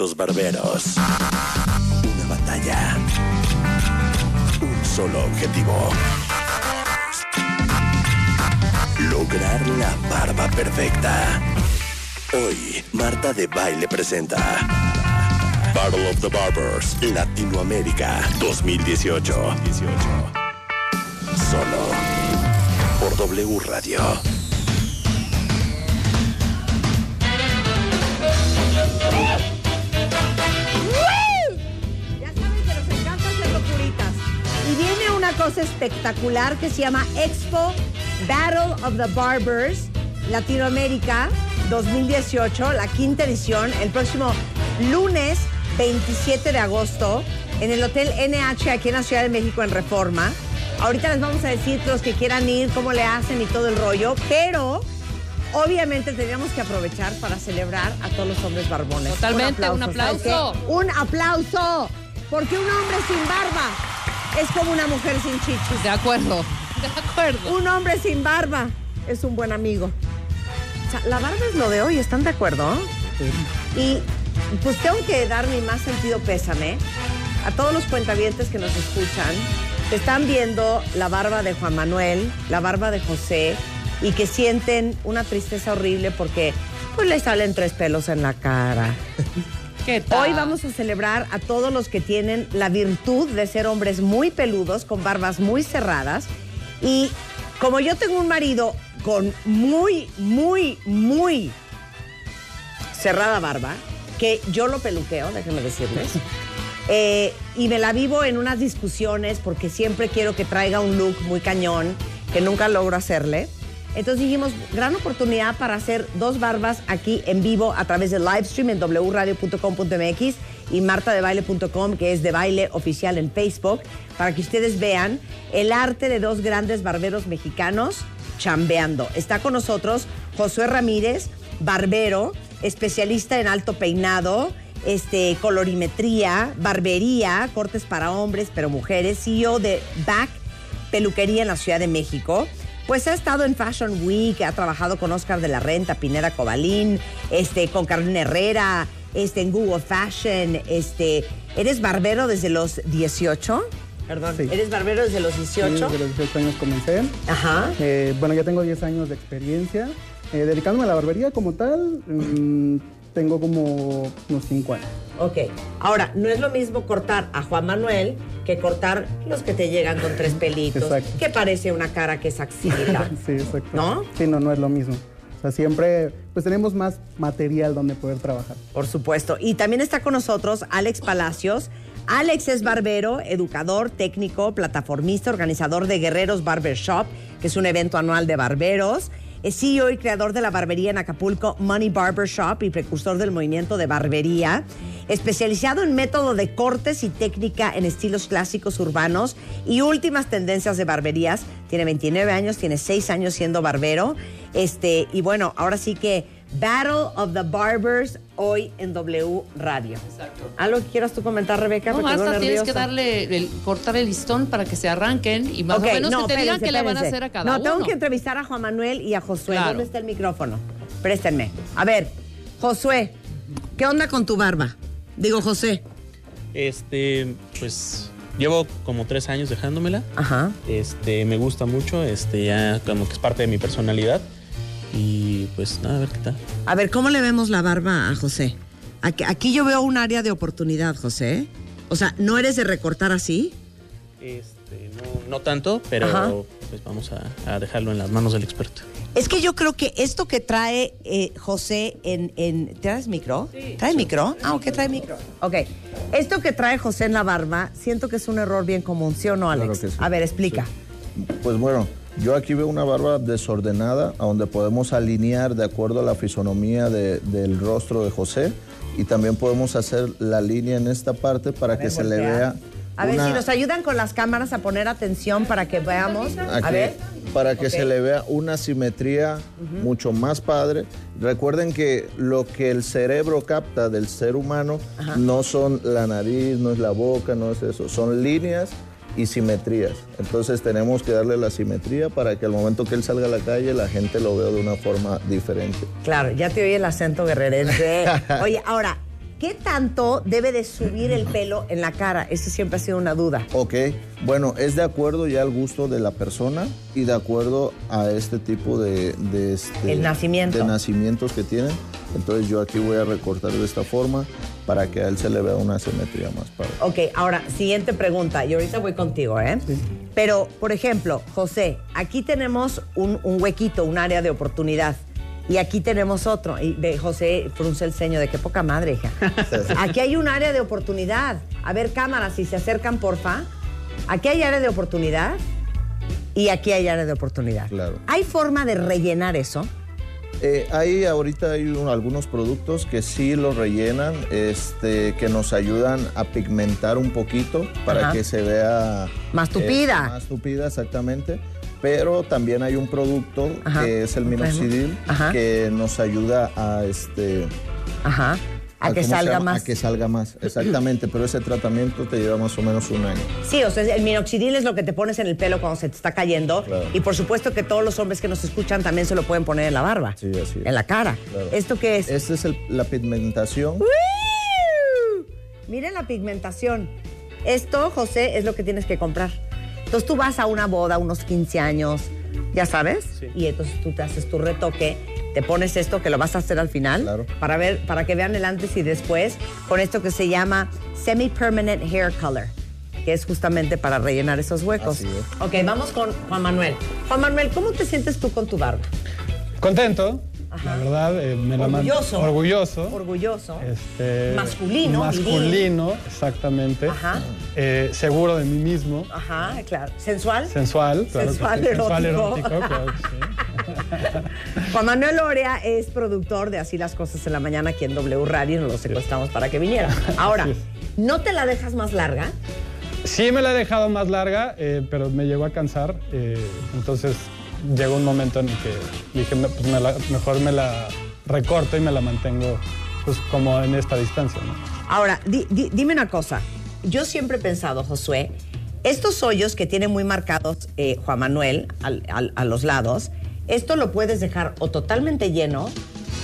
200 barberos. Una batalla. Un solo objetivo. Lograr la barba perfecta. Hoy, Marta de Baile presenta Battle of the Barbers Latinoamérica 2018. Solo por W Radio. Cosa espectacular que se llama Expo Battle of the Barbers Latinoamérica 2018, la quinta edición, el próximo lunes 27 de agosto en el Hotel NH aquí en la Ciudad de México en Reforma. Ahorita les vamos a decir los que quieran ir, cómo le hacen y todo el rollo, pero obviamente teníamos que aprovechar para celebrar a todos los hombres barbones. Totalmente, un ¿sabes aplauso. Un aplauso, porque un hombre sin barba es como una mujer sin chichis. De acuerdo, de acuerdo. Un hombre sin barba es un buen amigo. O sea, la barba es lo de hoy, ¿están de acuerdo? Y pues tengo que dar mi más sentido pésame a todos los cuentavientes que nos escuchan, que están viendo la barba de Juan Manuel, la barba de José, y que sienten una tristeza horrible porque pues les salen tres pelos en la cara. ¿Qué tal? Hoy vamos a celebrar a todos los que tienen la virtud de ser hombres muy peludos, con barbas muy cerradas. Y como yo tengo un marido con muy, muy, muy cerrada barba, que yo lo peluqueo, déjenme decirles. eh, y me la vivo en unas discusiones porque siempre quiero que traiga un look muy cañón, que nunca logro hacerle. Entonces dijimos, gran oportunidad para hacer dos barbas aquí en vivo a través del live stream en wradio.com.mx y martadebaile.com, que es de baile oficial en Facebook, para que ustedes vean el arte de dos grandes barberos mexicanos chambeando. Está con nosotros Josué Ramírez, barbero, especialista en alto peinado, este, colorimetría, barbería, cortes para hombres, pero mujeres, CEO de Back Peluquería en la Ciudad de México. Pues ha estado en Fashion Week, ha trabajado con Oscar de la Renta, Pineda Cobalín, este, con Carolina Herrera, este, en Google Fashion, este, ¿eres barbero desde los 18? Perdón, Sí. ¿eres barbero desde los 18? Sí, desde los 18 años comencé. Ajá. Eh, bueno, ya tengo 10 años de experiencia. Eh, dedicándome a la barbería como tal, mm, tengo como unos 5 años. Ok. Ahora, no es lo mismo cortar a Juan Manuel que cortar los que te llegan con tres pelitos, Exacto. que parece una cara que es axila. Sí, exacto. ¿No? Sí, no, no es lo mismo. O sea, siempre, pues tenemos más material donde poder trabajar. Por supuesto. Y también está con nosotros Alex Palacios. Alex es barbero, educador, técnico, plataformista, organizador de Guerreros Barber Shop, que es un evento anual de barberos. Es CEO y creador de la barbería en Acapulco, Money Barber Shop, y precursor del movimiento de barbería. Especializado en método de cortes y técnica en estilos clásicos urbanos y últimas tendencias de barberías. Tiene 29 años, tiene 6 años siendo barbero. Este, y bueno, ahora sí que Battle of the Barbers hoy en W Radio. Exacto. ¿Algo que quieras tú comentar, Rebeca? No, hasta tienes que darle, el, cortar el listón para que se arranquen y más Ok, o menos no, que te digan qué le van a hacer a cada no, uno. tengo que entrevistar a Juan Manuel y a Josué. Claro. ¿Dónde está el micrófono? Préstenme. A ver, Josué, ¿qué onda con tu barba? Digo, José. Este, pues llevo como tres años dejándomela. Ajá. Este, me gusta mucho, este, ya como que es parte de mi personalidad. Y pues nada, a ver qué tal. A ver, ¿cómo le vemos la barba a José? Aquí, aquí yo veo un área de oportunidad, José. O sea, ¿no eres de recortar así? Este, no, no tanto, pero Ajá. pues vamos a, a dejarlo en las manos del experto. Es que yo creo que esto que trae eh, José en, en... ¿Traes micro? ¿Trae micro? Ah, ok, trae micro. Ok. Esto que trae José en la barba, siento que es un error bien común, ¿sí o no, Alex? Claro que sí. A ver, explica. Pues bueno, yo aquí veo una barba desordenada, a donde podemos alinear de acuerdo a la fisonomía de- del rostro de José y también podemos hacer la línea en esta parte para que ver, se le vea. A ver si nos ayudan con las cámaras a poner atención para que veamos. A ver. para que se le vea una simetría mucho más padre. Recuerden que lo que el cerebro capta del ser humano no son la nariz, no es la boca, no es eso, son líneas y simetrías. Entonces tenemos que darle la simetría para que al momento que él salga a la calle la gente lo vea de una forma diferente. Claro, ya te oí el acento guerrerense. Oye, ahora, ¿qué tanto debe de subir el pelo en la cara? Esa siempre ha sido una duda. Ok, bueno, es de acuerdo ya al gusto de la persona y de acuerdo a este tipo de... de este- El nacimiento. De nacimientos que tienen. Entonces yo aquí voy a recortar de esta forma para que a él se le vea una simetría más padre. Ok, ahora, siguiente pregunta. Y ahorita voy contigo, ¿eh? Pero, por ejemplo, José, aquí tenemos un, un huequito, un área de oportunidad. Y aquí tenemos otro. Y de José frunce el ceño de qué poca madre, hija. Aquí hay un área de oportunidad. A ver, cámaras, si se acercan, porfa. Aquí hay área de oportunidad y aquí hay área de oportunidad. Claro. ¿Hay forma de rellenar eso? Eh, hay ahorita hay un- algunos productos que sí lo rellenan, este, que nos ayudan a pigmentar un poquito para Ajá. que se vea Más tupida. eh, más tupida, exactamente. Pero también hay un producto Ajá. que es el minoxidil que nos ayuda a este Ajá. A que ¿cómo se salga llama? más. A que salga más, exactamente. pero ese tratamiento te lleva más o menos un año. Sí, o sea, el minoxidil es lo que te pones en el pelo cuando se te está cayendo. Claro. Y por supuesto que todos los hombres que nos escuchan también se lo pueden poner en la barba. Sí, así es. En la cara. Claro. ¿Esto qué es? Esta es el- la pigmentación. ¡Woo! Miren la pigmentación. Esto, José, es lo que tienes que comprar. Entonces tú vas a una boda, unos 15 años, ya sabes, Sí. y entonces tú te haces tu retoque, te pones esto que lo vas a hacer al final Claro. para ver, para que vean el antes y después con esto que se llama semi-permanent hair color, que es justamente para rellenar esos huecos. Así es. Ok, vamos con Juan Manuel. Juan Manuel, ¿cómo te sientes tú con tu barba? Contento, Ajá. la verdad. eh, me la man- Orgulloso. orgulloso. Orgulloso. Este, Masculino, viril. Masculino, exactamente. Ajá. Eh, seguro de mí mismo. Ajá, claro. ¿Sensual? Sensual, claro. que Sensual, sí, sensual, erótico. erótico, claro que sí. Juan Manuel Orea es productor de Así las cosas en la mañana aquí en W Radio y nos lo secuestramos para que viniera. Ahora. ¿no te la dejas más larga? Sí me la he dejado más larga, eh, pero me llegó a cansar. eh, entonces llegó un momento en el que dije, pues me la- mejor me la recorto y me la mantengo pues como en esta distancia. ¿no? Ahora, di- di- dime una cosa. Yo siempre he pensado, Josué, estos hoyos que tiene muy marcados eh, Juan Manuel al- al- a los lados, esto lo puedes dejar o totalmente lleno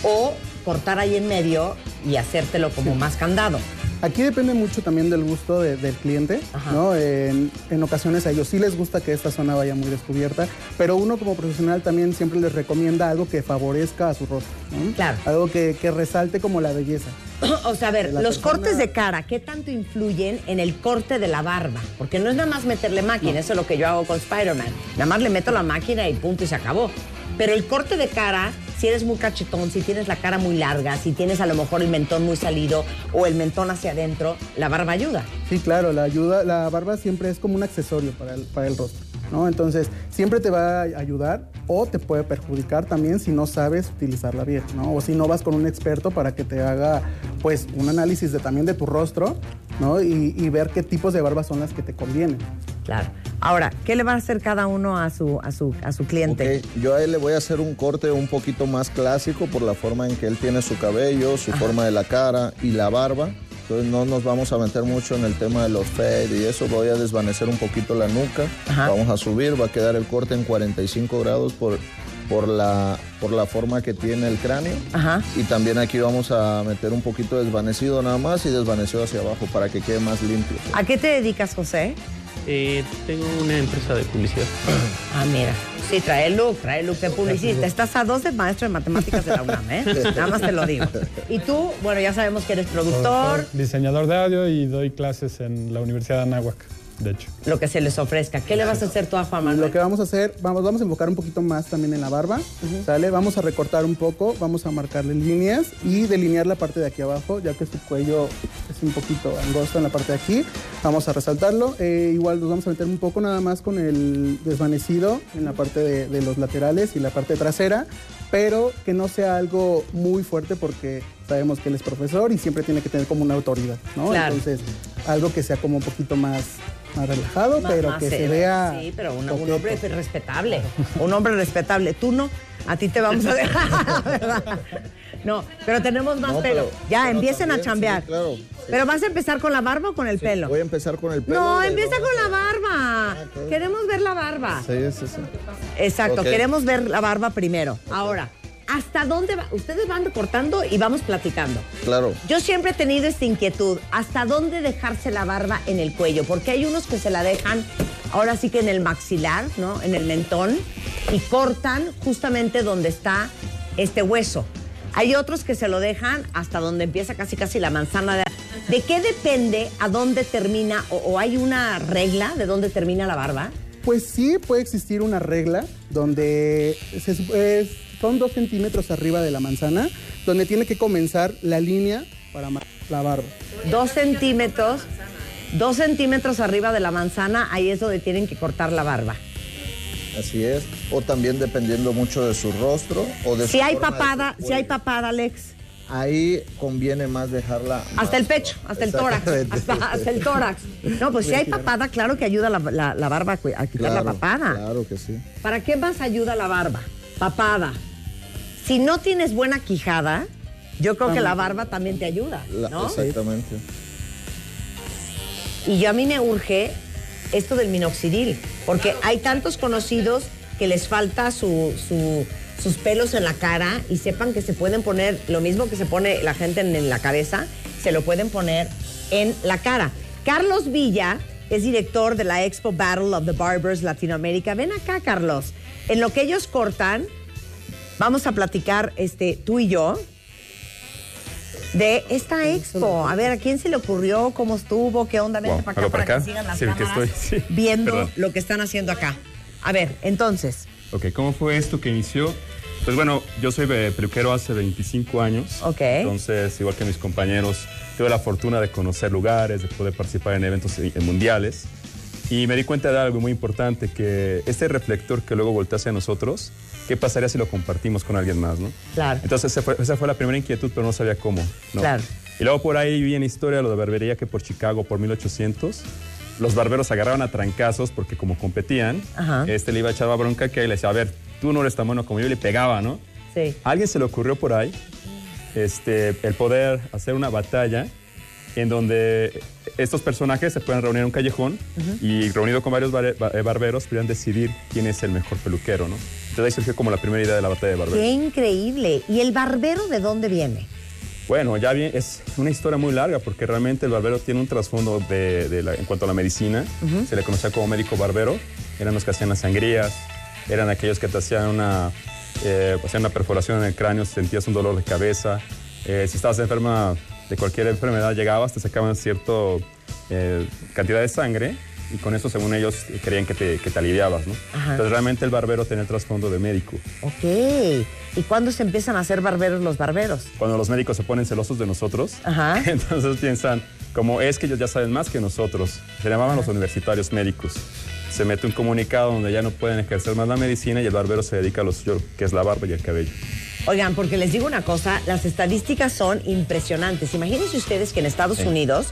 o cortar ahí en medio y hacértelo como más candado. Aquí depende mucho también del gusto de- del cliente, Ajá. ¿no? En, en ocasiones a ellos sí les gusta que esta zona vaya muy descubierta, pero uno como profesional también siempre les recomienda algo que favorezca a su rostro, ¿no? Claro. Algo que, que resalte como la belleza. O sea, a ver, los persona- cortes de cara, ¿qué tanto influyen en el corte de la barba? Porque no es nada más meterle máquina, eso es lo que yo hago con Spider-Man. Nada más le meto la máquina y punto y se acabó. Pero el corte de cara, si eres muy cachetón, si tienes la cara muy larga, si tienes a lo mejor el mentón muy salido o el mentón hacia adentro, la barba ayuda. Sí, claro, la ayuda, la barba siempre es como un accesorio para el, para el rostro, ¿no? Entonces, siempre te va a ayudar o te puede perjudicar también si no sabes utilizarla bien, ¿no? O si no vas con un experto para que te haga, pues, un análisis de, también de tu rostro, ¿no? Y, y ver qué tipos de barbas son las que te convienen. Claro. Ahora, ¿qué le va a hacer cada uno a su, a su, a su cliente? Yo a él le voy a hacer un corte un poquito más clásico por la forma en que él tiene su cabello, su forma de la cara y la barba. Entonces no nos vamos a meter mucho en el tema de los fade y eso. Voy a desvanecer un poquito la nuca. Ajá. Vamos a subir, va a quedar el corte en 45 grados por, por, la, por la forma que tiene el cráneo. Ajá. Y también aquí vamos a meter un poquito desvanecido nada más y desvanecido hacia abajo para que quede más limpio. ¿A qué te dedicas, José? Eh, tengo una empresa de publicidad. Ah, mira. Sí, trae look, trae look de publicista. Estás a dos de maestro de matemáticas de la UNAM, ¿eh? Nada más te lo digo. Y tú, bueno, ya sabemos que eres productor, Diseñador de audio y doy clases en la Universidad de Anáhuac, de hecho. lo que se les ofrezca. ¿Qué le vas a hacer tú a Juan Lo Manuel? que vamos a hacer, vamos, vamos a enfocar un poquito más también en la barba, ¿sale? Vamos a recortar un poco, vamos a marcarle líneas y delinear la parte de aquí abajo, ya que su cuello es un poquito angosto en la parte de aquí. Vamos a resaltarlo. Eh, igual nos vamos a meter un poco nada más con el desvanecido en la parte de, de los laterales y la parte trasera, pero que no sea algo muy fuerte porque sabemos que él es profesor y siempre tiene que tener como una autoridad, ¿no? Claro. Entonces, algo que sea como un poquito más, más relajado, Más- pero más que se vea... Sí, pero un, hombre respetable. Un hombre respetable. Tú no. A ti te vamos a dejar, ¿verdad? No, pero tenemos más No, pelo. pero- ya, pero empiecen a chambear. sí, claro. Pero vas a empezar con la barba o con el pelo. Voy a empezar con el pelo. No, empieza con la barba. ok. Queremos ver la barba. Sí, sí, sí. Exacto, queremos ver la barba primero. Ahora, ¿hasta dónde va? Ustedes van cortando y vamos platicando. Claro. Yo siempre he tenido esta inquietud, ¿hasta dónde dejarse la barba en el cuello? Porque hay unos que se la dejan ahora sí que en el maxilar, ¿no? En el mentón y cortan justamente donde está este hueso. Hay otros que se lo dejan hasta donde empieza casi casi la manzana de... ¿De qué depende a dónde termina o, o hay una regla de dónde termina la barba? Pues sí, puede existir una regla donde se sup- es- son dos centímetros arriba de la manzana, donde tiene que comenzar la línea para la barba. Dos centímetros, dos centímetros arriba de la manzana, ahí es donde tienen que cortar la barba. Así es. O también dependiendo mucho de su rostro o de Si su hay forma de papada, su si hay papada, Alex. Ahí conviene más dejarla. más Hasta el pecho, hasta el tórax, hasta, hasta el tórax. No, pues si hay papada, claro que ayuda la, la- la barba a quitar la papada. Claro que sí. ¿Para qué más ayuda la barba? Papada. Si no tienes buena quijada, yo creo que la barba también te ayuda, La- ¿no? Exactamente. Y yo a mí me urge esto del minoxidil, porque hay tantos conocidos que les falta su- su- sus pelos en la cara y sepan que se pueden poner lo mismo que se pone la gente en, en la cabeza, se lo pueden poner en la cara. Carlos Villa es director de la Expo Battle of the Barbers Latinoamérica. Ven acá, Carlos. En lo que ellos cortan, vamos a platicar este, tú y yo de esta expo. A ver, ¿a quién se le ocurrió? ¿Cómo estuvo? ¿Qué onda? Vente Wow, para acá ¿algo para que sigan las Sí, que cámaras estoy, sí. viendo Perdón. lo que están haciendo acá. A ver, entonces, Ok, ¿cómo fue esto que inició? Pues bueno, yo soy eh, peluquero hace 25 años. Ok. Entonces, igual que mis compañeros, tuve la fortuna de conocer lugares, de poder participar en eventos mundiales. Y me di cuenta de algo muy importante, que este reflector que luego voltea hacia nosotros, ¿qué pasaría si lo compartimos con alguien más, no? Claro. Entonces, esa fue, esa fue la primera inquietud, pero no sabía cómo, ¿no? Claro. Y luego por ahí vi en historia lo de barbería que por Chicago, por 1800, los barberos agarraban a trancazos porque como competían, Ajá. este le iba a echar la bronca que le decía, a ver, tú no eres tan bueno como yo, y le pegaba, ¿no? sí. A alguien se le ocurrió por ahí este, el poder hacer una batalla en donde estos personajes se puedan reunir en un callejón y reunido con varios bar- eh, barberos pudieran decidir quién es el mejor peluquero, ¿no? Entonces ahí surgió como la primera idea de la batalla de barberos. Qué increíble. ¿Y el barbero de dónde viene? Bueno, ya bien, es una historia muy larga porque realmente el barbero tiene un trasfondo de, de la- en cuanto a la medicina. Se le conocía como médico barbero. Eran los que hacían las sangrías, eran aquellos que te hacían una, eh, hacían una perforación en el cráneo si sentías un dolor de cabeza. Eh, si estabas enferma de cualquier enfermedad, llegabas, te sacaban cierta cantidad de sangre y con eso, según ellos, creían que te, que te aliviabas, ¿no? Ajá. Entonces realmente el barbero tenía el trasfondo de médico. Ok. ¿Y cuándo se empiezan a hacer barberos los barberos? cuando los médicos se ponen celosos de nosotros, Ajá. entonces piensan, como es que ellos ya saben más que nosotros, se llamaban los universitarios médicos. Se mete un comunicado donde ya no pueden ejercer más la medicina y el barbero se dedica a lo suyo, que es la barba y el cabello. Oigan, porque les digo una cosa, las estadísticas son impresionantes. Imagínense ustedes que en Estados Sí. Unidos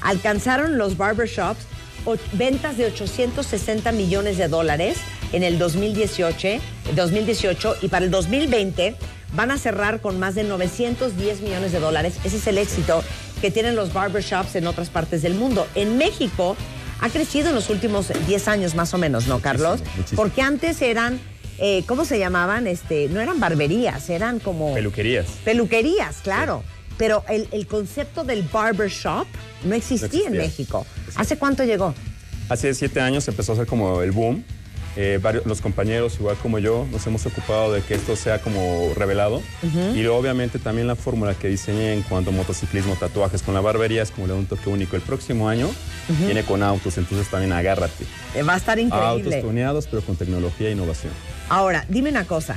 alcanzaron los barbershops o- ventas de 860 millones de dólares en el 2018, 2018 y para el 2020 van a cerrar con más de 910 millones de dólares. Ese es el éxito que tienen los barbershops en otras partes del mundo. En México ha crecido en los últimos 10 años más o menos, ¿no, Carlos? Muchísimo, muchísimo. Porque antes eran, eh, ¿cómo se llamaban? Este, no eran barberías, eran como... Peluquerías. Peluquerías, claro. Pero el, el concepto del barbershop no existía, en existía. México. ¿Hace cuánto llegó? Hace siete años empezó a ser como el boom. Eh, varios, los compañeros, igual como yo, nos hemos ocupado de que esto sea como revelado. Y obviamente también la fórmula que diseñé en cuanto a motociclismo, tatuajes con la barbería es como le da un toque único. El próximo año viene con autos, entonces también agárrate. Eh, Va a estar Autos increíble. tuneados, pero con tecnología e innovación. Ahora, dime una cosa.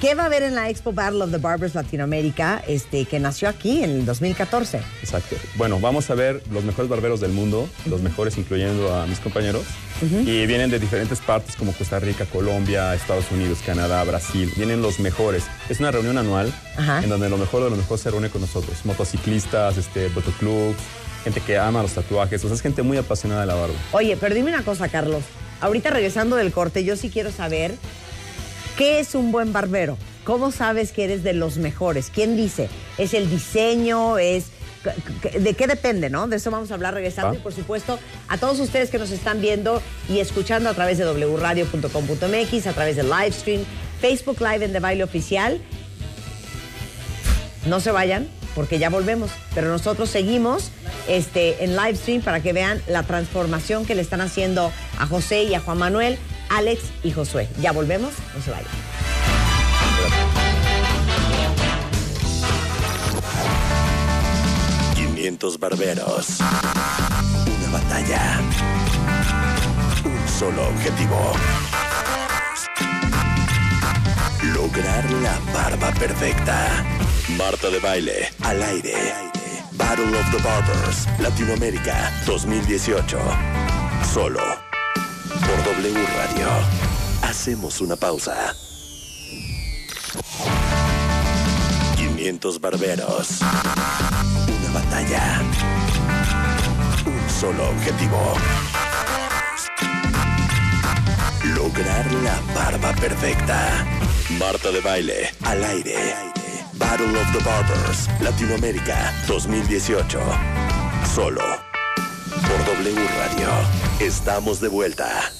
¿Qué va a haber en la Expo Battle of the Barbers Latinoamérica, este, que nació aquí en el 2014? Exacto. Bueno, vamos a ver los mejores barberos del mundo, los mejores incluyendo a mis compañeros. Y vienen de diferentes partes como Costa Rica, Colombia, Estados Unidos, Canadá, Brasil. Vienen los mejores. Es una reunión anual Ajá. en donde lo mejor de lo mejor se reúne con nosotros. Motociclistas, este, motoclubs, gente que ama los tatuajes. O sea, es gente muy apasionada de la barba. Oye, pero dime una cosa, Carlos. Ahorita regresando del corte, yo sí quiero saber qué es un buen barbero. ¿Cómo sabes que eres de los mejores? ¿Quién dice? ¿Es el diseño? ¿Es de qué depende, no? De eso vamos a hablar regresando Ah. y por supuesto a todos ustedes que nos están viendo y escuchando a través de wradio.com.mx, a través de Livestream, Facebook Live en De Baile Oficial No se vayan porque ya volvemos, pero nosotros seguimos este, en live stream para que vean la transformación que le están haciendo a José y a Juan Manuel, Alex y Josué. Ya volvemos, no se vayan. 500 barberos. Una batalla. Un solo objetivo. Lograr la barba perfecta. Marta de baile, al aire. Battle of the Barbers, Latinoamérica 2018. Solo W Radio. Hacemos una pausa. 500 barberos. Una batalla. Un solo objetivo. Lograr la barba perfecta. Marta de baile, al aire. Battle of the Barbers, Latinoamérica 2018. Solo por W Radio. Estamos de vuelta.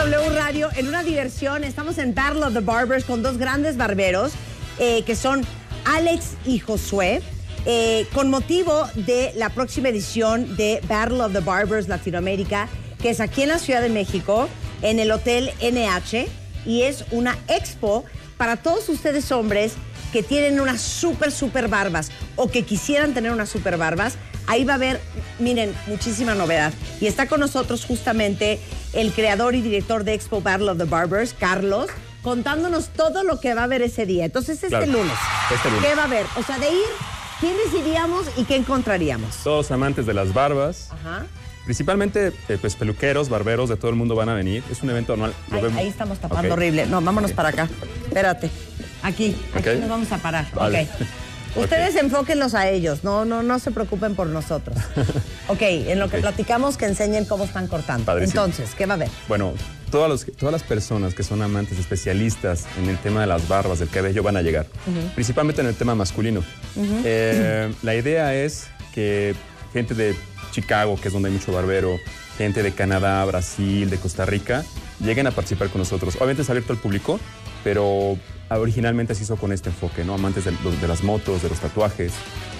W Radio en una diversión. Estamos en Battle of the Barbers con dos grandes barberos eh, que son Alex y Josué. eh, con motivo de la próxima edición de Battle of the Barbers Latinoamérica, que es aquí en la Ciudad de México, en el Hotel NH, y es una expo para todos ustedes hombres que tienen unas súper, súper barbas o que quisieran tener unas súper barbas. Ahí va a haber, miren, muchísima novedad. Y está con nosotros justamente el creador y director de Expo Battle of the Barbers, Carlos, contándonos todo lo que va a haber ese día. Entonces, este Claro. lunes, Este lunes. ¿qué va a haber? O sea, de ir, ¿quiénes iríamos y qué encontraríamos? Todos amantes de las barbas, Ajá. principalmente eh, pues peluqueros, barberos de todo el mundo van a venir. Es un evento anual. Ahí, ahí estamos tapando horrible. No, vámonos para acá. Espérate. Aquí, aquí nos vamos a parar. Vale. Ustedes enfóquenlos a ellos, no, no, no se preocupen por nosotros. Ok, en lo que platicamos que enseñen cómo están cortando. Padrísimo. Entonces, ¿qué va a haber? Bueno, todas, los- todas las personas que son amantes especialistas en el tema de las barbas, del cabello, van a llegar. Principalmente en el tema masculino. Eh, la idea es que gente de Chicago, que es donde hay mucho barbero, gente de Canadá, Brasil, de Costa Rica, lleguen a participar con nosotros. Obviamente es abierto al público, pero originalmente se hizo con este enfoque, ¿no? Amantes de, de las motos, de los tatuajes.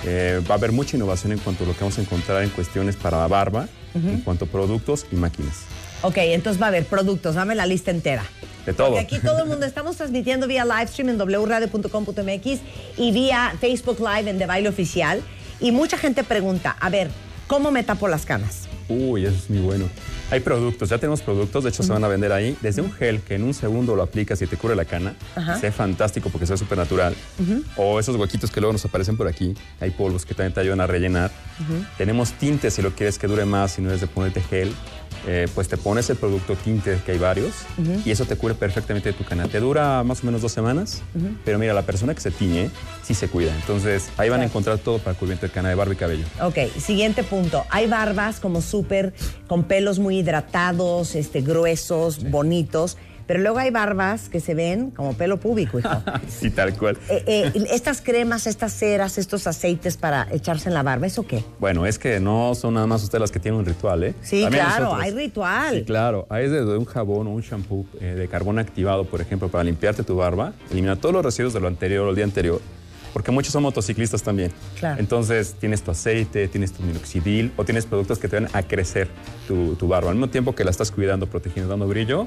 Eh, va a haber mucha innovación en cuanto a lo que vamos a encontrar en cuestiones para la barba, en cuanto a productos y máquinas. Ok, entonces va a haber productos, dame la lista entera. De todo. Porque aquí todo el mundo estamos transmitiendo vía live stream en wradio.com.mx y vía Facebook Live en De Baile Oficial. Y mucha gente pregunta, a ver, ¿cómo me tapo las canas? Uy, eso es muy bueno. Hay productos, ya tenemos productos, de hecho se van a vender ahí. Desde un gel que en un segundo lo aplicas y te cubre la cana, Ajá. sea fantástico porque sea súper natural. O esos huequitos que luego nos aparecen por aquí. Hay polvos que también te ayudan a rellenar. Tenemos tintes si lo quieres que dure más, si no es de ponerte gel. Eh, pues te pones el producto tinte, que hay varios, y eso te cubre perfectamente tu cana. Te dura más o menos dos semanas, pero mira, la persona que se tiñe sí se cuida. Entonces ahí van a encontrar todo para cubrirte el cana de barba y cabello. Ok, siguiente punto. Hay barbas como súper con pelos muy hidratados, este, gruesos, bonitos, pero luego hay barbas que se ven como pelo púbico, hijo. sí, tal cual. Eh, eh, estas cremas, estas ceras, estos aceites para echarse en la barba, ¿eso qué? Bueno, es que no son nada más ustedes las que tienen un ritual, ¿eh? Sí, También claro, nosotros. hay ritual. Sí, claro. Hay desde un jabón o un shampoo eh, de carbón activado, por ejemplo, para limpiarte tu barba, eliminar todos los residuos de lo anterior o el día anterior, porque muchos son motociclistas también. Claro. Entonces, tienes tu aceite, tienes tu minoxidil o tienes productos que te van a crecer tu, tu barba. Al mismo tiempo que la estás cuidando, protegiendo, dando brillo,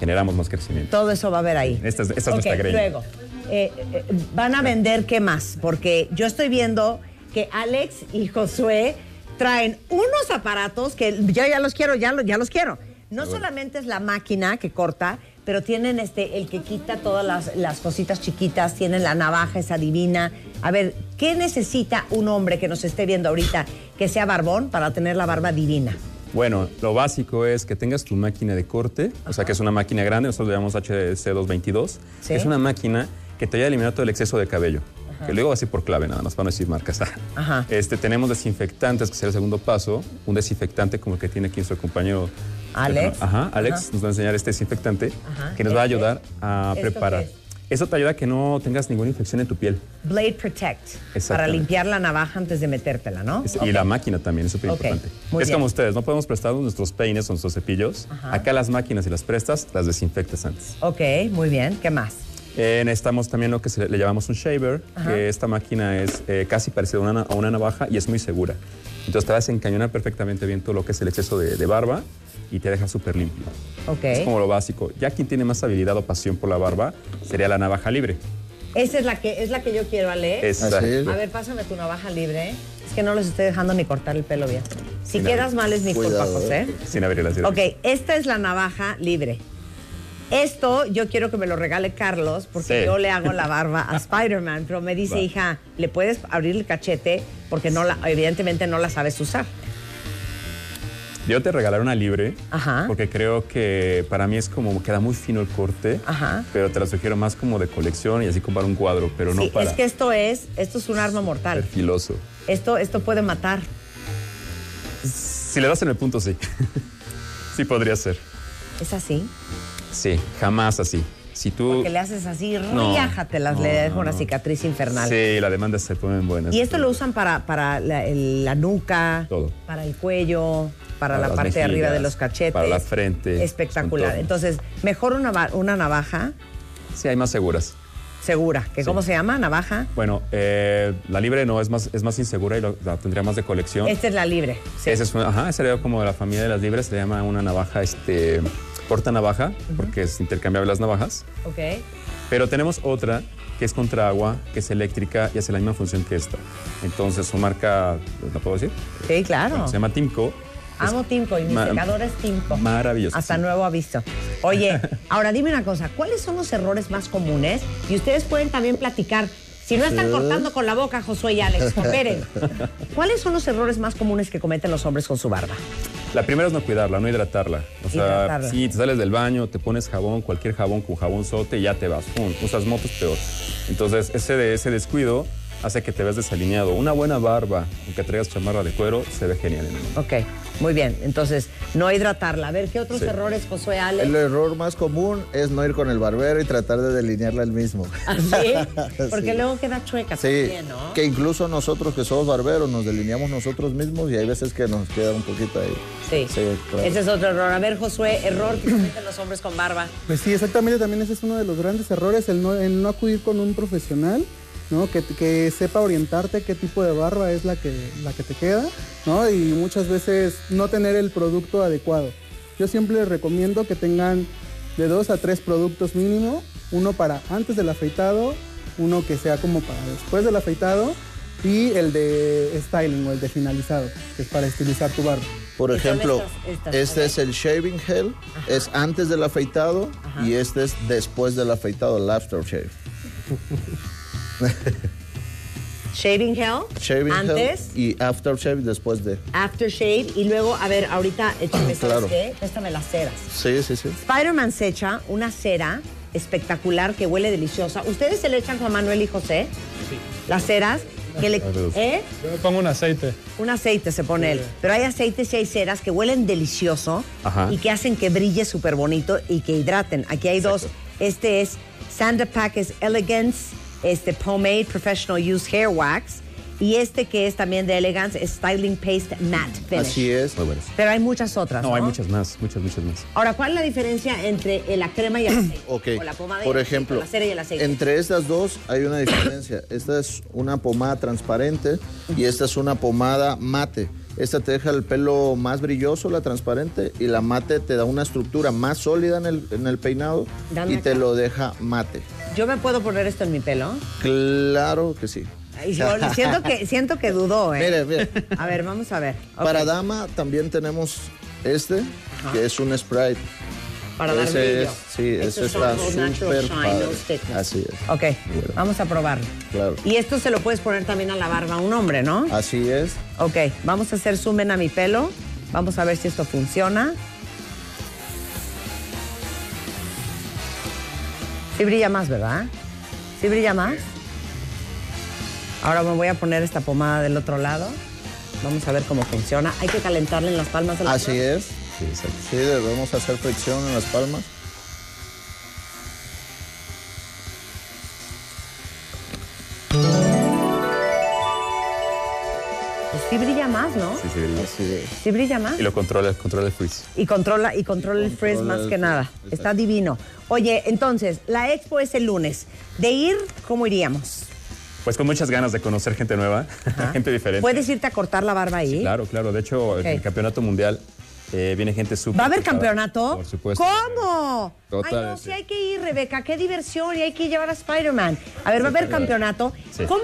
generamos más crecimiento. Todo eso va a haber ahí. Esta es, esta es Ok, nuestra greña. luego, eh, eh, van a vender qué más, porque yo estoy viendo que Alex y Josué traen unos aparatos que yo ya los quiero, ya, lo- ya los quiero. No solamente es la máquina que corta, pero tienen este, el que quita todas las, las cositas chiquitas, tienen la navaja esa divina. A ver, ¿qué necesita un hombre que nos esté viendo ahorita que sea barbón para tener la barba divina? Bueno, lo básico es que tengas tu máquina de corte, o sea que es una máquina grande, nosotros le llamamos HC222. Sí. Es una máquina que te ayuda a eliminar todo el exceso de cabello. Que luego va así por clave, nada más, para no decir marcas. Ajá. Este, tenemos desinfectantes, que será el segundo paso. Un desinfectante como el que tiene aquí nuestro compañero. Alex. Ajá, Alex Ajá. nos va a enseñar este desinfectante Ajá. que nos va a ¿Este? ayudar a ¿Esto preparar. Eso te ayuda a que no tengas ninguna infección en tu piel. Blade Protect. Para limpiar la navaja antes de metértela, ¿no? Es-. Y la máquina también es súper importante. Es bien. como ustedes, no podemos prestar nuestros peines o nuestros cepillos. Ajá. Acá las máquinas y las prestas, las desinfectas antes. Ok, muy bien. ¿Qué más? Eh, necesitamos también lo que se le, le llamamos un shaver, que esta máquina es eh, casi parecida a una, a una navaja y es muy segura. Entonces te va a desencañonar perfectamente bien todo lo que es el exceso de, de barba y te deja súper limpio. Ok. Es como lo básico. Ya quien tiene más habilidad o pasión por la barba sería la navaja libre. Esa es la que, es la que yo quiero, Ale. Es. A ver, pásame tu navaja libre. Es que no les estoy dejando ni cortar el pelo bien. Si Sin quedas abrir. mal es mi culpa, José. Sin abrir las Ok, esta es la navaja libre. Esto yo quiero que me lo regale Carlos porque Sí. yo le hago la barba a Spider-Man, pero me dice, Va. hija, ¿le puedes abrir el cachete? Porque no la, evidentemente no la sabes usar. Yo te regalaré una libre Ajá. porque creo que para mí es como queda muy fino el corte, Ajá. pero te la sugiero más como de colección y así como para un cuadro, pero no sí, para es que esto es, esto es un arma mortal. filoso. Esto, esto puede matar. Si le das en el punto, sí. sí podría ser. ¿Es así? Sí, jamás así. Si tú... Porque le haces así, No, riájatelas, no, le dejo no, una cicatriz infernal. Sí, las demandas se ponen buenas. Y esto lo usan para, para la, el- la nuca, Todo. para el cuello, para, Para la parte de arriba de los cachetes. para la frente, Espectacular. Entonces, mejor una, una navaja Sí, hay más seguras. segura. ¿Que Sí. ¿Cómo se llama? ¿Navaja? Bueno, eh, la libre no, es más, es más insegura y lo- la tendría más de colección. Esta es la libre. Sí. Esa es una, ajá, sería como de la familia de las libres, se le llama una navaja, este, porta navaja, porque es intercambiable las navajas. Ok. Pero tenemos otra que es contra agua, que es eléctrica y hace la misma función que esta. Entonces, su marca, ¿la puedo decir? Sí, claro. Se llama Timco. Amo Timco y mi ma- secador es Timco. Maravilloso. Hasta nuevo aviso. Oye, ahora dime una cosa, ¿cuáles son los errores más comunes? Y ustedes pueden también platicar. Si no están cortando con la boca, Josué y Alex, cooperen. ¿Cuáles son los errores más comunes que cometen los hombres con su barba? La primera es no cuidarla, no hidratarla. O sea, Hidratarla. si te sales del baño, te pones jabón, cualquier jabón con jabón sote y ya te vas. Pum, usas motos, peor. Entonces, ese, de, ese descuido hace que te veas desalineado. Una buena barba, aunque traigas chamarra de cuero, se ve genial en el mundo. Ok, muy bien. Entonces, no hidratarla. A ver, ¿qué otros Sí. errores, Josué, Alex? El error más común es no ir con el barbero y tratar de delinearla el mismo. ¿Así? Porque Sí. luego queda chueca Sí, también, ¿no? que incluso nosotros que somos barberos nos delineamos nosotros mismos y hay veces que nos queda un poquito ahí. Sí. Sí, claro. Ese es otro error. A ver, Josué, error que cometen los hombres con barba. Pues sí, exactamente, también ese es uno de los grandes errores, el no, el no acudir con un profesional, ¿no? Que, que sepa orientarte qué tipo de barba es la que, la que te queda, ¿no? Y muchas veces no tener el producto adecuado. Yo siempre les recomiendo que tengan de dos a tres productos mínimo, uno para antes del afeitado, uno que sea como para después del afeitado y el de styling o el de finalizado, que es para estilizar tu barba. Por ejemplo, estas- estas, este es el shaving gel, es antes del afeitado y este es después del afeitado, el aftershave. Shaving gel. Shaving antes. y aftershave después de. aftershave y luego, a ver, ahorita échame, ¿sabes Claro. qué? Préstame las ceras. Sí, sí, sí. Spider-Man se echa una cera espectacular que huele deliciosa. ¿Ustedes se le echan Juan Manuel y José? Las ceras. Que le. ¿eh? Yo me pongo un aceite. Un aceite se pone él. Pero hay aceites y hay ceras que huelen delicioso Ajá. y que hacen que brille súper bonito y que hidraten. Aquí hay dos. Este es Sanda Pack es Elegance, este Pomade Professional Use Hair Wax. Y este que es también de Elegance Styling Paste Matte Finish. Así es. Muy buenas. Pero hay muchas otras. No, No, hay muchas más, muchas, muchas más. Ahora, ¿cuál es la diferencia entre la crema y el aceite? Ok. O la pomada y Por el aceite, ejemplo, la cera y el aceite. entre estas dos hay una diferencia. Esta es una pomada transparente y esta es una pomada mate. Esta te deja el pelo más brilloso, la transparente, y la mate te da una estructura más sólida en el, en el peinado Dame y te lo deja mate. ¿Yo me puedo poner esto en mi pelo? Claro que sí. Ay, yo siento, que, siento que dudó, ¿eh? Mire, mire. A ver, vamos a ver. Para dama también tenemos este, que es un Sprite. Para dar ese brillo. es- sí, son está súper. Así es. Ok, vamos a probarlo. Claro. Y esto se lo puedes poner también a la barba a un hombre, ¿no? Así es. Ok, vamos a hacer zoom in a mi pelo. Vamos a ver si esto funciona. Sí brilla más, ¿verdad? Sí brilla más. Ahora me voy a poner esta pomada del otro lado. Vamos a ver cómo funciona. Hay que calentarle en las palmas de la Así es. Sí, exacto. Sí, debemos hacer fricción en las palmas. sí brilla más, ¿no? Sí, sí, brilla. Es. Sí brilla más. Y lo controla, controla el freeze. Y controla, y controla el frizz Controla más el que nada. exacto. Está divino. Oye, entonces, la expo es el lunes. De ir, ¿cómo iríamos? Pues con muchas ganas de conocer gente nueva, gente diferente. ¿Puedes irte a cortar la barba ahí? Claro, claro. De hecho, el campeonato mundial eh, viene gente súper. ¿Va a haber campeonato? Por supuesto. ¿Cómo? Total, Ay, no, sí. sí hay que ir, Rebeca. Qué diversión. Y hay que llevar a Spider-Man. A ver, ¿va a haber campeonato? Sí. ¿Cómo?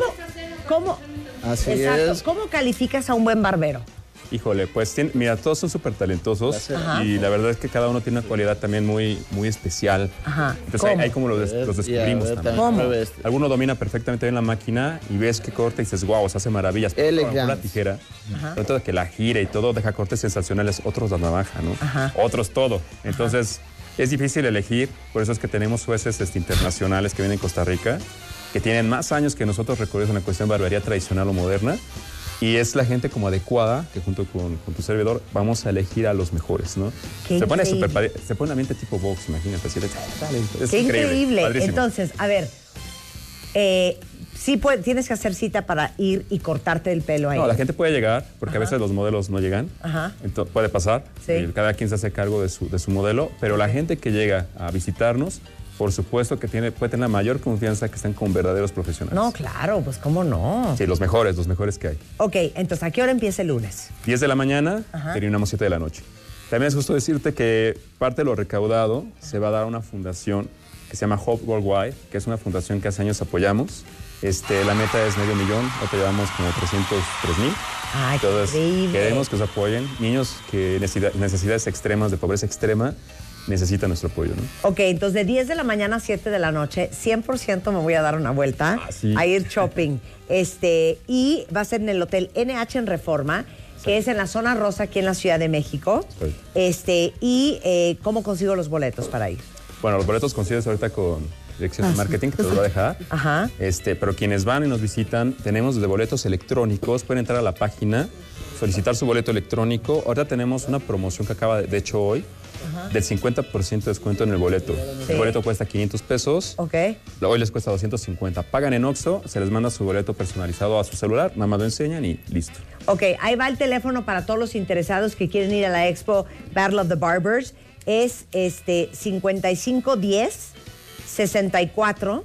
¿Cómo? Así Exacto. es. ¿Cómo calificas a un buen barbero? Híjole, pues mira, todos son súper talentosos. Ajá. y la verdad es que cada uno tiene una cualidad también muy, muy especial. Ajá. Entonces ¿Cómo? ahí, ahí como los, des- los descubrimos a también. ¿Cómo? Alguno domina perfectamente bien la máquina y ves que corta y dices, wow, se hace maravillas. Elegante. con la tijera, de que la gira y todo deja cortes sensacionales, otros la navaja, ¿no? Ajá. Otros todo. Entonces es difícil elegir, por eso es que tenemos jueces este, internacionales que vienen de Costa Rica, que tienen más años que nosotros recorridos en la cuestión de barbería tradicional o moderna. Y es la gente como adecuada que junto con, con tu servidor vamos a elegir a los mejores, ¿no? Qué se, pone padre- se pone ambiente tipo box, imagínate. Así dale, es Qué increíble. Entonces, a ver, eh, sí puede- tienes que hacer cita para ir y cortarte el pelo ahí. No, la gente puede llegar, porque a veces los modelos no llegan. Ajá. Entonces, puede pasar. Sí. y cada quien se hace cargo de su, de su modelo. Pero la gente que llega a visitarnos, por supuesto que tiene, puede tener la mayor confianza que están con verdaderos profesionales. No, claro, pues cómo no. Sí, los mejores, los mejores que hay. Ok, entonces, ¿a qué hora empieza el lunes? 10 de la mañana, Ajá. terminamos 7 de la noche. También es justo decirte que parte de lo recaudado se va a dar a una fundación que se llama Hope Worldwide, que es una fundación que hace años apoyamos. Este, la meta es medio millón, ahorita llevamos como 303 mil. Entonces, increíble. queremos que nos apoyen. Niños que necesidades extremas, de pobreza extrema, necesitan nuestro apoyo, ¿no? Ok, entonces de 10 de la mañana a 7 de la noche, 100% me voy a dar una vuelta Ah, sí. a ir shopping. Este, y va a ser en el Hotel NH en Reforma, que es en la zona rosa aquí en la Ciudad de México. Sí. Este, y eh, ¿cómo consigo los boletos para ir? Bueno, los boletos consigues ahorita con dirección de marketing, que te los va a dejar. Ajá. Este, pero quienes van y nos visitan, tenemos desde boletos electrónicos, pueden entrar a la página, solicitar su boleto electrónico. Ahorita tenemos una promoción que acaba, de, de hecho hoy, del 50% de descuento en el boleto. Sí. El boleto cuesta 500 pesos. Ok. Hoy les cuesta 250. Pagan en Oxxo, se les manda su boleto personalizado a su celular, nada más lo enseñan y listo. Ok, ahí va el teléfono para todos los interesados que quieren ir a la expo Battle of the Barbers. Es este 5510 64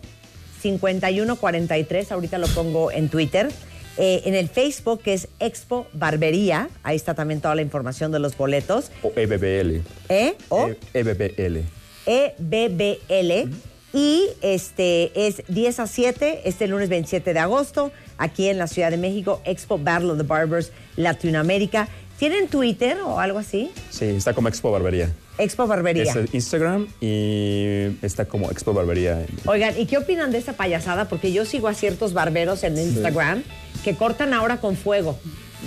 5143. Ahorita lo pongo en Twitter. Eh, en el Facebook, que es Expo Barbería. Ahí está también toda la información de los boletos. O EBBL. ¿Eh? O E- EBBL. EBBL. Y este es 10 a 7, este lunes 27 de agosto, aquí en la Ciudad de México, Expo Battle of the Barbers Latinoamérica. ¿Tienen Twitter o algo así? Sí, está como Expo Barbería. Expo Barbería. Es el Instagram y está como Expo Barbería. Oigan, ¿y qué opinan de esta payasada? Porque yo sigo a ciertos barberos en Instagram que cortan ahora con fuego.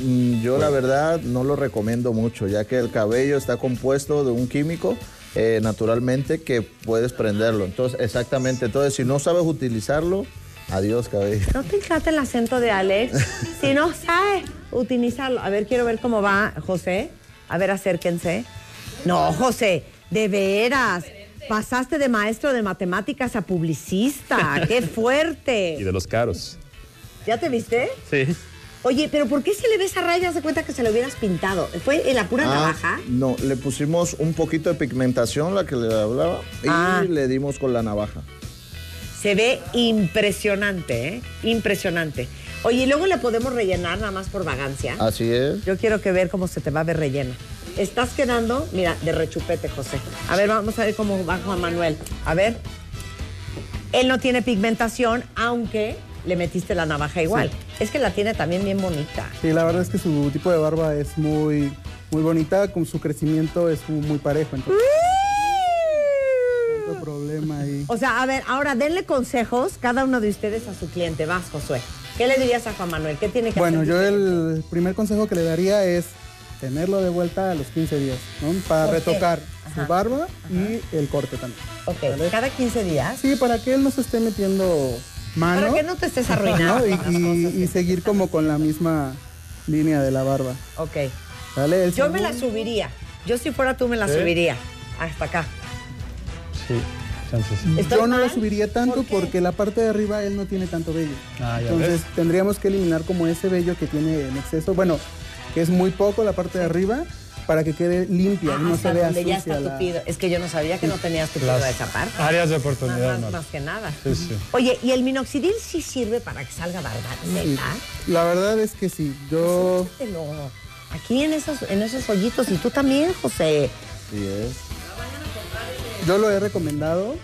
Mm, Yo la verdad no lo recomiendo mucho, ya que el cabello está compuesto de un químico eh, naturalmente que puedes prenderlo. Entonces, exactamente. Entonces, si no sabes utilizarlo, adiós cabello. ¿No te encanta el acento de Alex? si no sabes utilizarlo. A ver, quiero ver cómo va José. A ver, acérquense. No, José, de veras. Pasaste de maestro de matemáticas a publicista. ¡Qué Y fuerte! de los caros. ¿Ya te viste? Sí. Oye, pero ¿por qué se le ve esa raya? Haz de cuenta que se lo hubieras pintado. ¿Fue en la pura Ah, navaja? No, le pusimos un poquito de pigmentación, la que le hablaba, y Ah. le dimos con la navaja. Se ve impresionante, ¿eh? Impresionante. Oye, y luego le podemos rellenar nada más por vagancia. Así es. Yo quiero que ver cómo se te va a ver rellena. Estás quedando, mira, de rechupete, José. A ver, vamos a ver cómo va Juan Manuel. A ver. Él no tiene pigmentación, aunque le metiste la navaja igual. Es que la tiene también bien bonita. Sí, la verdad es que su tipo de barba es muy, muy bonita, con su crecimiento es muy, muy parejo, entonces problema ahí. O sea, a ver, ahora denle consejos cada uno de ustedes a su cliente. Vas, Josué. ¿Qué le dirías a Juan Manuel? ¿Qué tiene que Bueno, hacer? yo el primer consejo que le daría es tenerlo de vuelta a los 15 días, ¿no? Para retocar Ajá. su barba y el corte también. Ok, ¿Vale? cada 15 días. Sí, para que él no se esté metiendo mano. Para que no te estés arruinando. ¿no? Y, y- cosas y que- seguir como con la misma línea de la barba. Ok. ¿Vale? El Yo me la subiría. Yo si fuera tú me la ¿Sí? subiría. Hasta acá. Sí. Chance sí. ¿Estoy Yo no lo subiría tanto porque la parte de arriba él no tiene tanto vello. Ah, Entonces ves. tendríamos que eliminar como ese vello que tiene en exceso. Bueno, que es muy poco la parte de arriba para que quede limpia Ah, y no hasta se vea donde ya sucia está la- tupido. Es que yo no sabía que no tenías tupido a esa parte. áreas de oportunidad, más, más que nada. Sí, sí. Oye, ¿y el minoxidil sí sirve para que salga barba? La verdad es que sí. Yo Aquí en esos, en esos hoyitos. Y tú también, José. Sí es. Yo lo he recomendado.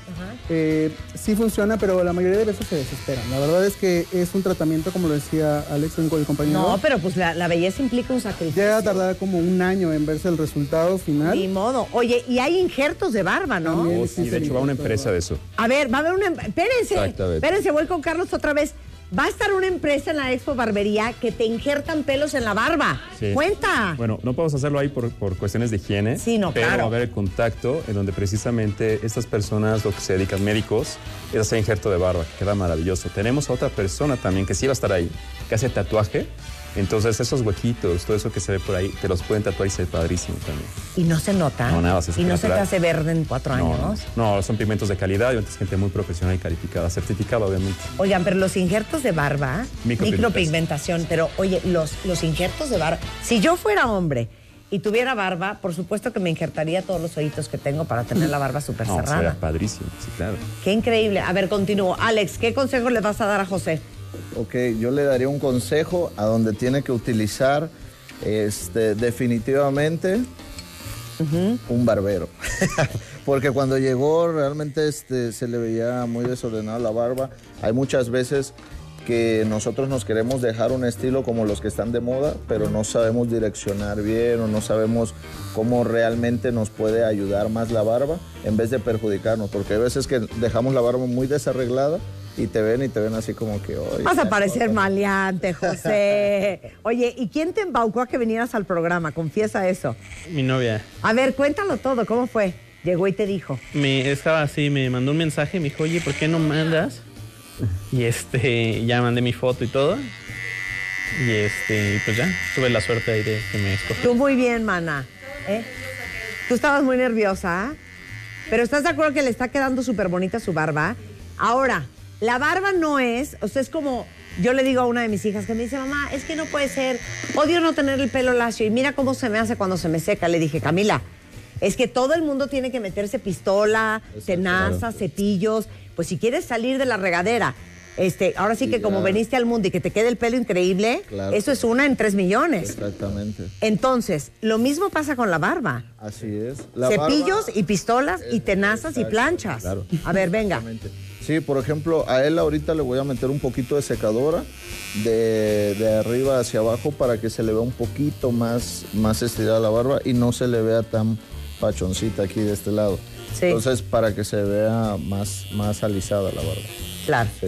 Eh, sí funciona, pero la mayoría de veces se desesperan. La verdad es que es un tratamiento, como lo decía Alex, el compañero. No, pero pues la, la belleza implica un sacrificio. Llega a tardar como un año en verse el resultado final. Ni modo. Oye, y hay injertos de barba, ¿no? También. Oh, sí, de hecho va una empresa de eso. A ver, va a haber una... em- Espérense, Exactamente. espérense, voy con Carlos otra vez. Va a estar una empresa en la Expo Barbería que te injertan pelos en la barba. Sí. Cuenta. Bueno, no podemos hacerlo ahí por, por cuestiones de higiene. Sí, no, pero claro. va a haber el contacto en donde precisamente estas personas, lo que se dedican médicos, es hacer injerto de barba, que queda maravilloso. Tenemos a otra persona también que sí va a estar ahí, que hace tatuaje. Entonces esos huequitos, todo eso que se ve por ahí, te los pueden tatuar y se ve padrísimo también. Y no se nota. No, nada, se Y no se te hace verde en cuatro No, años. no, no, son pigmentos de calidad y es gente muy profesional y calificada, certificada obviamente. Oigan, pero los injertos de barba, Micropigmentación. pero oye, los, los injertos de barba, si yo fuera hombre y tuviera barba, por supuesto que me injertaría todos los hoyitos que tengo para tener la barba súper No, cerrada. padrísimo, sí, claro. Qué increíble. A ver, continúo. Alex, ¿qué consejo le vas a dar a José? Ok, yo le daría un consejo a donde tiene que utilizar este, definitivamente un barbero. Porque cuando llegó realmente este, se le veía muy desordenada la barba. Hay muchas veces que nosotros nos queremos dejar un estilo como los que están de moda, pero no sabemos direccionar bien o no sabemos cómo realmente nos puede ayudar más la barba en vez de perjudicarnos. Porque hay veces que dejamos la barba muy desarreglada y te ven y te ven así como que... "Oye, Vas a parecer corta". maleante, José. Oye, ¿y quién te embaucó a que vinieras al programa? Confiesa eso. Mi novia A ver, cuéntalo todo. ¿Cómo fue? Llegó y te dijo. me estaba así, me mandó un mensaje, me dijo, oye, ¿por qué no mandas? Y este, ya mandé mi foto y todo. Y este, y pues ya, tuve la suerte ahí de que me escogió. Tú muy bien, mana. ¿eh? Tú estabas muy nerviosa, ¿ah? pero ¿estás de acuerdo que le está quedando súper bonita su barba? Ahora, la barba no es, o sea, es como, yo le digo a una de mis hijas que me dice, mamá, es que no puede ser, odio no tener el pelo lacio y mira cómo se me hace cuando se me seca. Le dije, Camila, es que todo el mundo tiene que meterse pistola, tenaza, cepillos, pues si quieres salir de la regadera. Este, ahora sí que como veniste al mundo y que te quede el pelo increíble, Claro. eso es una en tres millones. Exactamente. Entonces, lo mismo pasa con la barba. Así es. La Cepillos barba- y pistolas y tenazas y planchas. claro. A ver, venga. Sí, por ejemplo, a él ahorita le voy a meter un poquito de secadora de, de arriba hacia abajo para que se le vea un poquito más, más estirada la barba y no se le vea tan pachoncita aquí de este lado. Sí. Entonces, para que se vea más, más alisada la barba. Claro. Sí.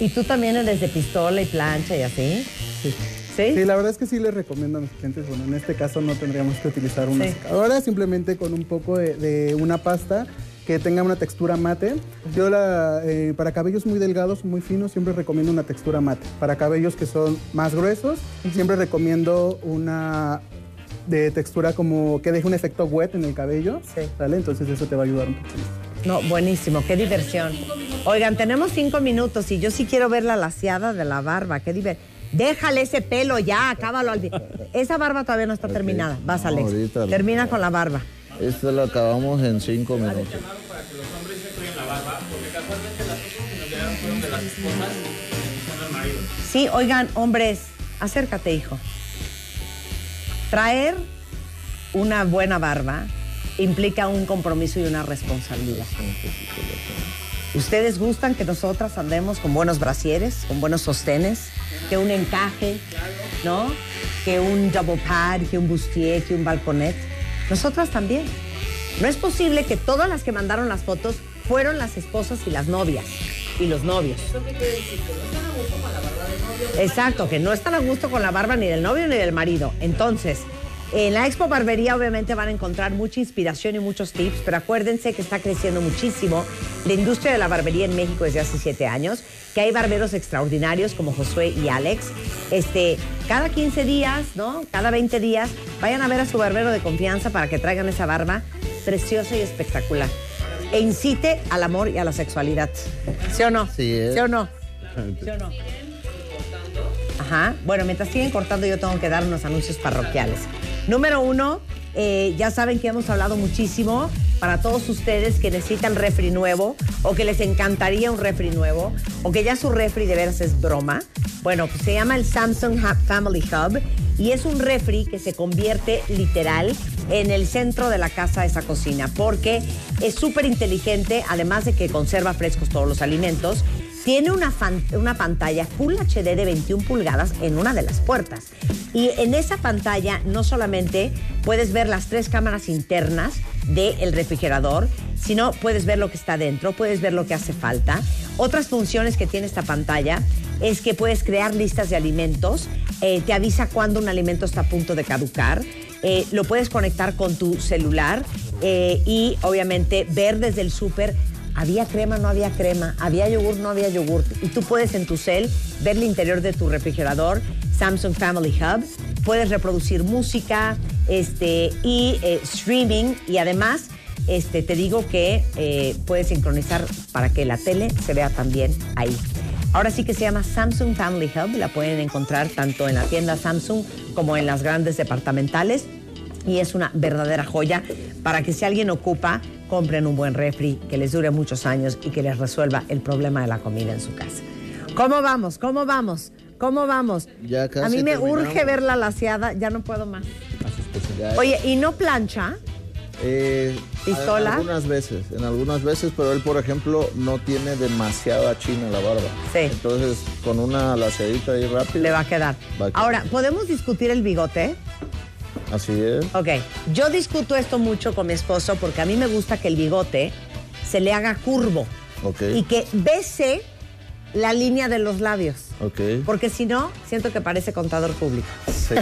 ¿Y tú también eres de pistola y plancha y así? Sí. ¿Sí? Sí, la verdad es que sí les recomiendo a mis clientes, bueno, en este caso no tendríamos que utilizar una Sí. secadora, simplemente con un poco de, de una pasta que tenga una textura mate. Yo la, eh, para cabellos muy delgados, muy finos, siempre recomiendo una textura mate. Para cabellos que son más gruesos, siempre recomiendo una de textura como que deje un efecto wet en el cabello, Sí. ¿sale? Entonces eso te va a ayudar un poquito. No, buenísimo, qué diversión. Oigan, tenemos cinco minutos y yo sí quiero ver la laseada de la barba, qué diversión. Déjale ese pelo ya, acábalo al... Esa barba todavía no está terminada. Vas, No, Alex. Termina con la barba. Esto lo acabamos en cinco minutos. Sí, oigan, hombres, acércate, hijo. Traer una buena barba implica un compromiso y una responsabilidad. ¿Ustedes gustan que nosotras andemos con buenos brasieres, con buenos sostenes, que un encaje, ¿no? Que un double pad, que un bustier, que un balconet. Nosotras también. No es posible que todas las que mandaron las fotos fueron las esposas y las novias y los novios. Exacto, que no están a gusto con la barba ni del novio ni del marido. Entonces, en la Expo Barbería obviamente van a encontrar mucha inspiración y muchos tips, pero acuérdense que está creciendo muchísimo la industria de la barbería en México desde hace siete años, que hay barberos extraordinarios como Josué y Alex. Este, cada 15 días, ¿no? Cada 20 días, vayan a ver a su barbero de confianza para que traigan esa barba preciosa y espectacular. e incite al amor y a la sexualidad. ¿Sí o no? Sí, es. ¿Sí o no? ¿Sí o no? Bueno, mientras siguen cortando, yo tengo que dar unos anuncios parroquiales. Número uno, eh, ya saben que hemos hablado muchísimo para todos ustedes que necesitan refri nuevo o que les encantaría un refri nuevo o que ya su refri de veras es broma. Bueno, pues se llama el Samsung Family Hub y es un refri que se convierte literal en el centro de la casa esa cocina porque es súper inteligente, además de que conserva frescos todos los alimentos tiene una, una pantalla Full HD de 21 pulgadas en una de las puertas. Y en esa pantalla no solamente puedes ver las tres cámaras internas del refrigerador, sino puedes ver lo que está dentro, puedes ver lo que hace falta. Otras funciones que tiene esta pantalla es que puedes crear listas de alimentos, eh, te avisa cuando un alimento está a punto de caducar, eh, lo puedes conectar con tu celular eh, y obviamente ver desde el súper había crema, no había crema, había yogur, no había yogur. Y tú puedes en tu cel ver el interior de tu refrigerador, Samsung Family Hub. Puedes reproducir música este, y eh, streaming. Y además, este, te digo que eh, puedes sincronizar para que la tele se vea también ahí. Ahora sí que se llama Samsung Family Hub. La pueden encontrar tanto en la tienda Samsung como en las grandes departamentales y es una verdadera joya para que si alguien ocupa, compren un buen refri que les dure muchos años y que les resuelva el problema de la comida en su casa. ¿Cómo vamos? ¿Cómo vamos? ¿Cómo vamos? Ya casi A mí me terminamos. urge ver la laseada, ya no puedo más. Oye, ¿y no plancha? Eh, ¿Pistola? En algunas veces, en algunas veces, pero él, por ejemplo, no tiene demasiada china la barba. Sí. Entonces, con una lacerita ahí rápida. Le va a quedar. Va a quedar. Ahora, ¿podemos discutir el bigote? Así es. Ok, yo discuto esto mucho con mi esposo porque a mí me gusta que el bigote se le haga curvo Ok. y que bese la línea de los labios. Ok. Porque si no, siento que parece contador público. Sí.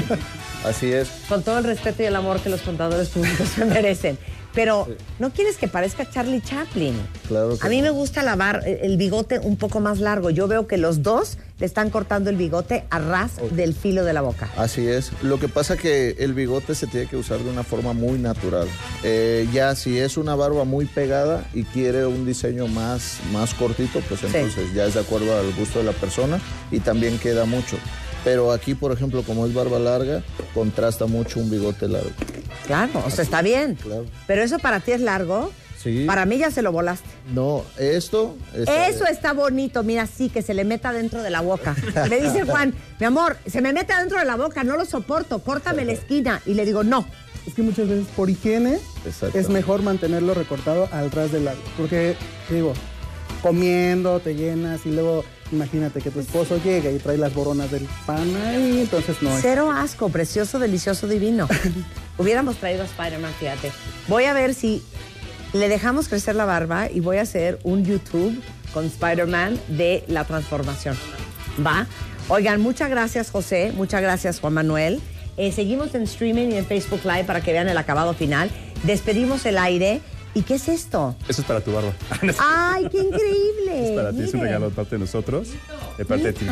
Así es. Con todo el respeto y el amor que los contadores públicos se merecen. Pero no quieres que parezca Charlie Chaplin. Claro que A mí no. me gusta lavar el bigote un poco más largo. Yo veo que los dos le están cortando el bigote a ras del filo de la boca. Así es. Lo que pasa que el bigote se tiene que usar de una forma muy natural. Eh, ya si es una barba muy pegada y quiere un diseño más, más cortito, pues entonces ya es de acuerdo al gusto de la persona y también queda mucho. Pero aquí, por ejemplo, como es barba larga, contrasta mucho un bigote largo. Claro, o sea, está bien. Claro. Pero eso para ti es largo. Sí. Para mí ya se lo volaste. No, esto... está- Eso está bonito, mira, sí, que se le meta dentro de la boca. Me dice Juan, mi amor, se me mete dentro de la boca, no lo soporto, córtame la esquina. Y le digo, no. Es que muchas veces por higiene es mejor mantenerlo recortado al ras del labio. Porque, te digo, comiendo, te llenas y luego imagínate que tu esposo llega y trae las boronas del pan ahí, entonces no es. Cero asco, precioso, delicioso, divino. Hubiéramos traído a Spider-Man, fíjate. Voy a ver si le dejamos crecer la barba y voy a hacer un YouTube con Spider-Man de la transformación. ¿Va? Oigan, muchas gracias, José. Muchas gracias, Juan Manuel. Eh, seguimos en streaming y en Facebook Live para que vean el acabado final. Despedimos el aire. ¿Y qué es esto? Eso es para tu barba. ¡Ay, qué increíble! es para ti, es un regalo de parte de nosotros, de parte de ti.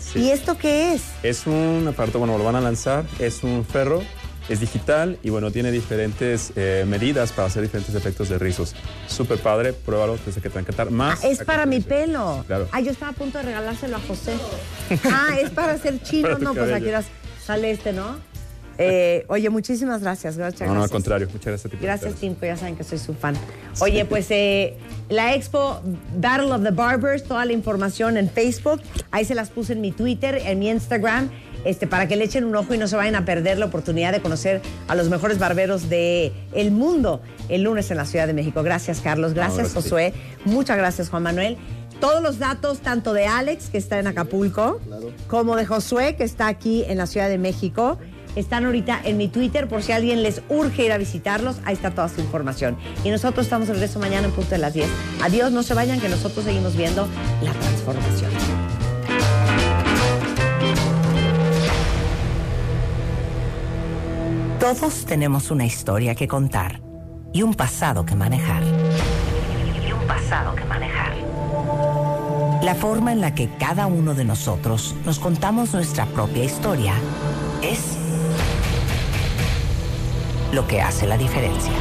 Sí. ¿Y esto qué es? Es un aparato, bueno, lo van a lanzar, es un ferro, es digital y bueno, tiene diferentes eh, medidas para hacer diferentes efectos de rizos. Súper padre, pruébalo, sé que te va a encantar. Ah, Más es a para mi pelo. Claro. Ah, yo estaba a punto de regalárselo a José. Ah, es para hacer chino. No, pues aquí sale este, ¿no? Eh, oye, muchísimas gracias. Gracias. No, no, al contrario. Muchas gracias a ti. por Gracias, invitarnos. Tim, pues ya saben que soy su fan. Oye, pues eh, la expo Battle of the Barbers, toda la información en Facebook. Ahí se las puse en mi Twitter, en mi Instagram, este, para que le echen un ojo y no se vayan a perder la oportunidad de conocer a los mejores barberos del el mundo el lunes en la Ciudad de México. Gracias, Carlos. Gracias. Josué. Muchas gracias, Juan Manuel. Todos los datos, tanto de Alex, que está en Acapulco, como de Josué, que está aquí en la Ciudad de México, están ahorita en mi Twitter por si a alguien les urge ir a visitarlos. Ahí está toda su información. Y nosotros estamos de regreso mañana en punto de las 10. Adiós, no se vayan, que nosotros seguimos viendo la transformación. Todos tenemos una historia que contar y un pasado que manejar. Y un pasado que manejar. La forma en la que cada uno de nosotros nos contamos nuestra propia historia es lo que hace la diferencia.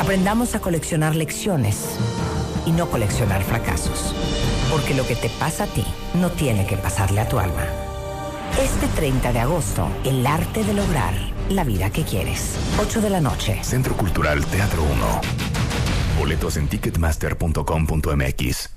Aprendamos a coleccionar lecciones y no coleccionar fracasos. Porque lo que te pasa a ti no tiene que pasarle a tu alma. Este 30 de agosto, el arte de lograr la vida que quieres. 8 de la noche. Centro Cultural Teatro 1. Boletos en ticketmaster.com.mx.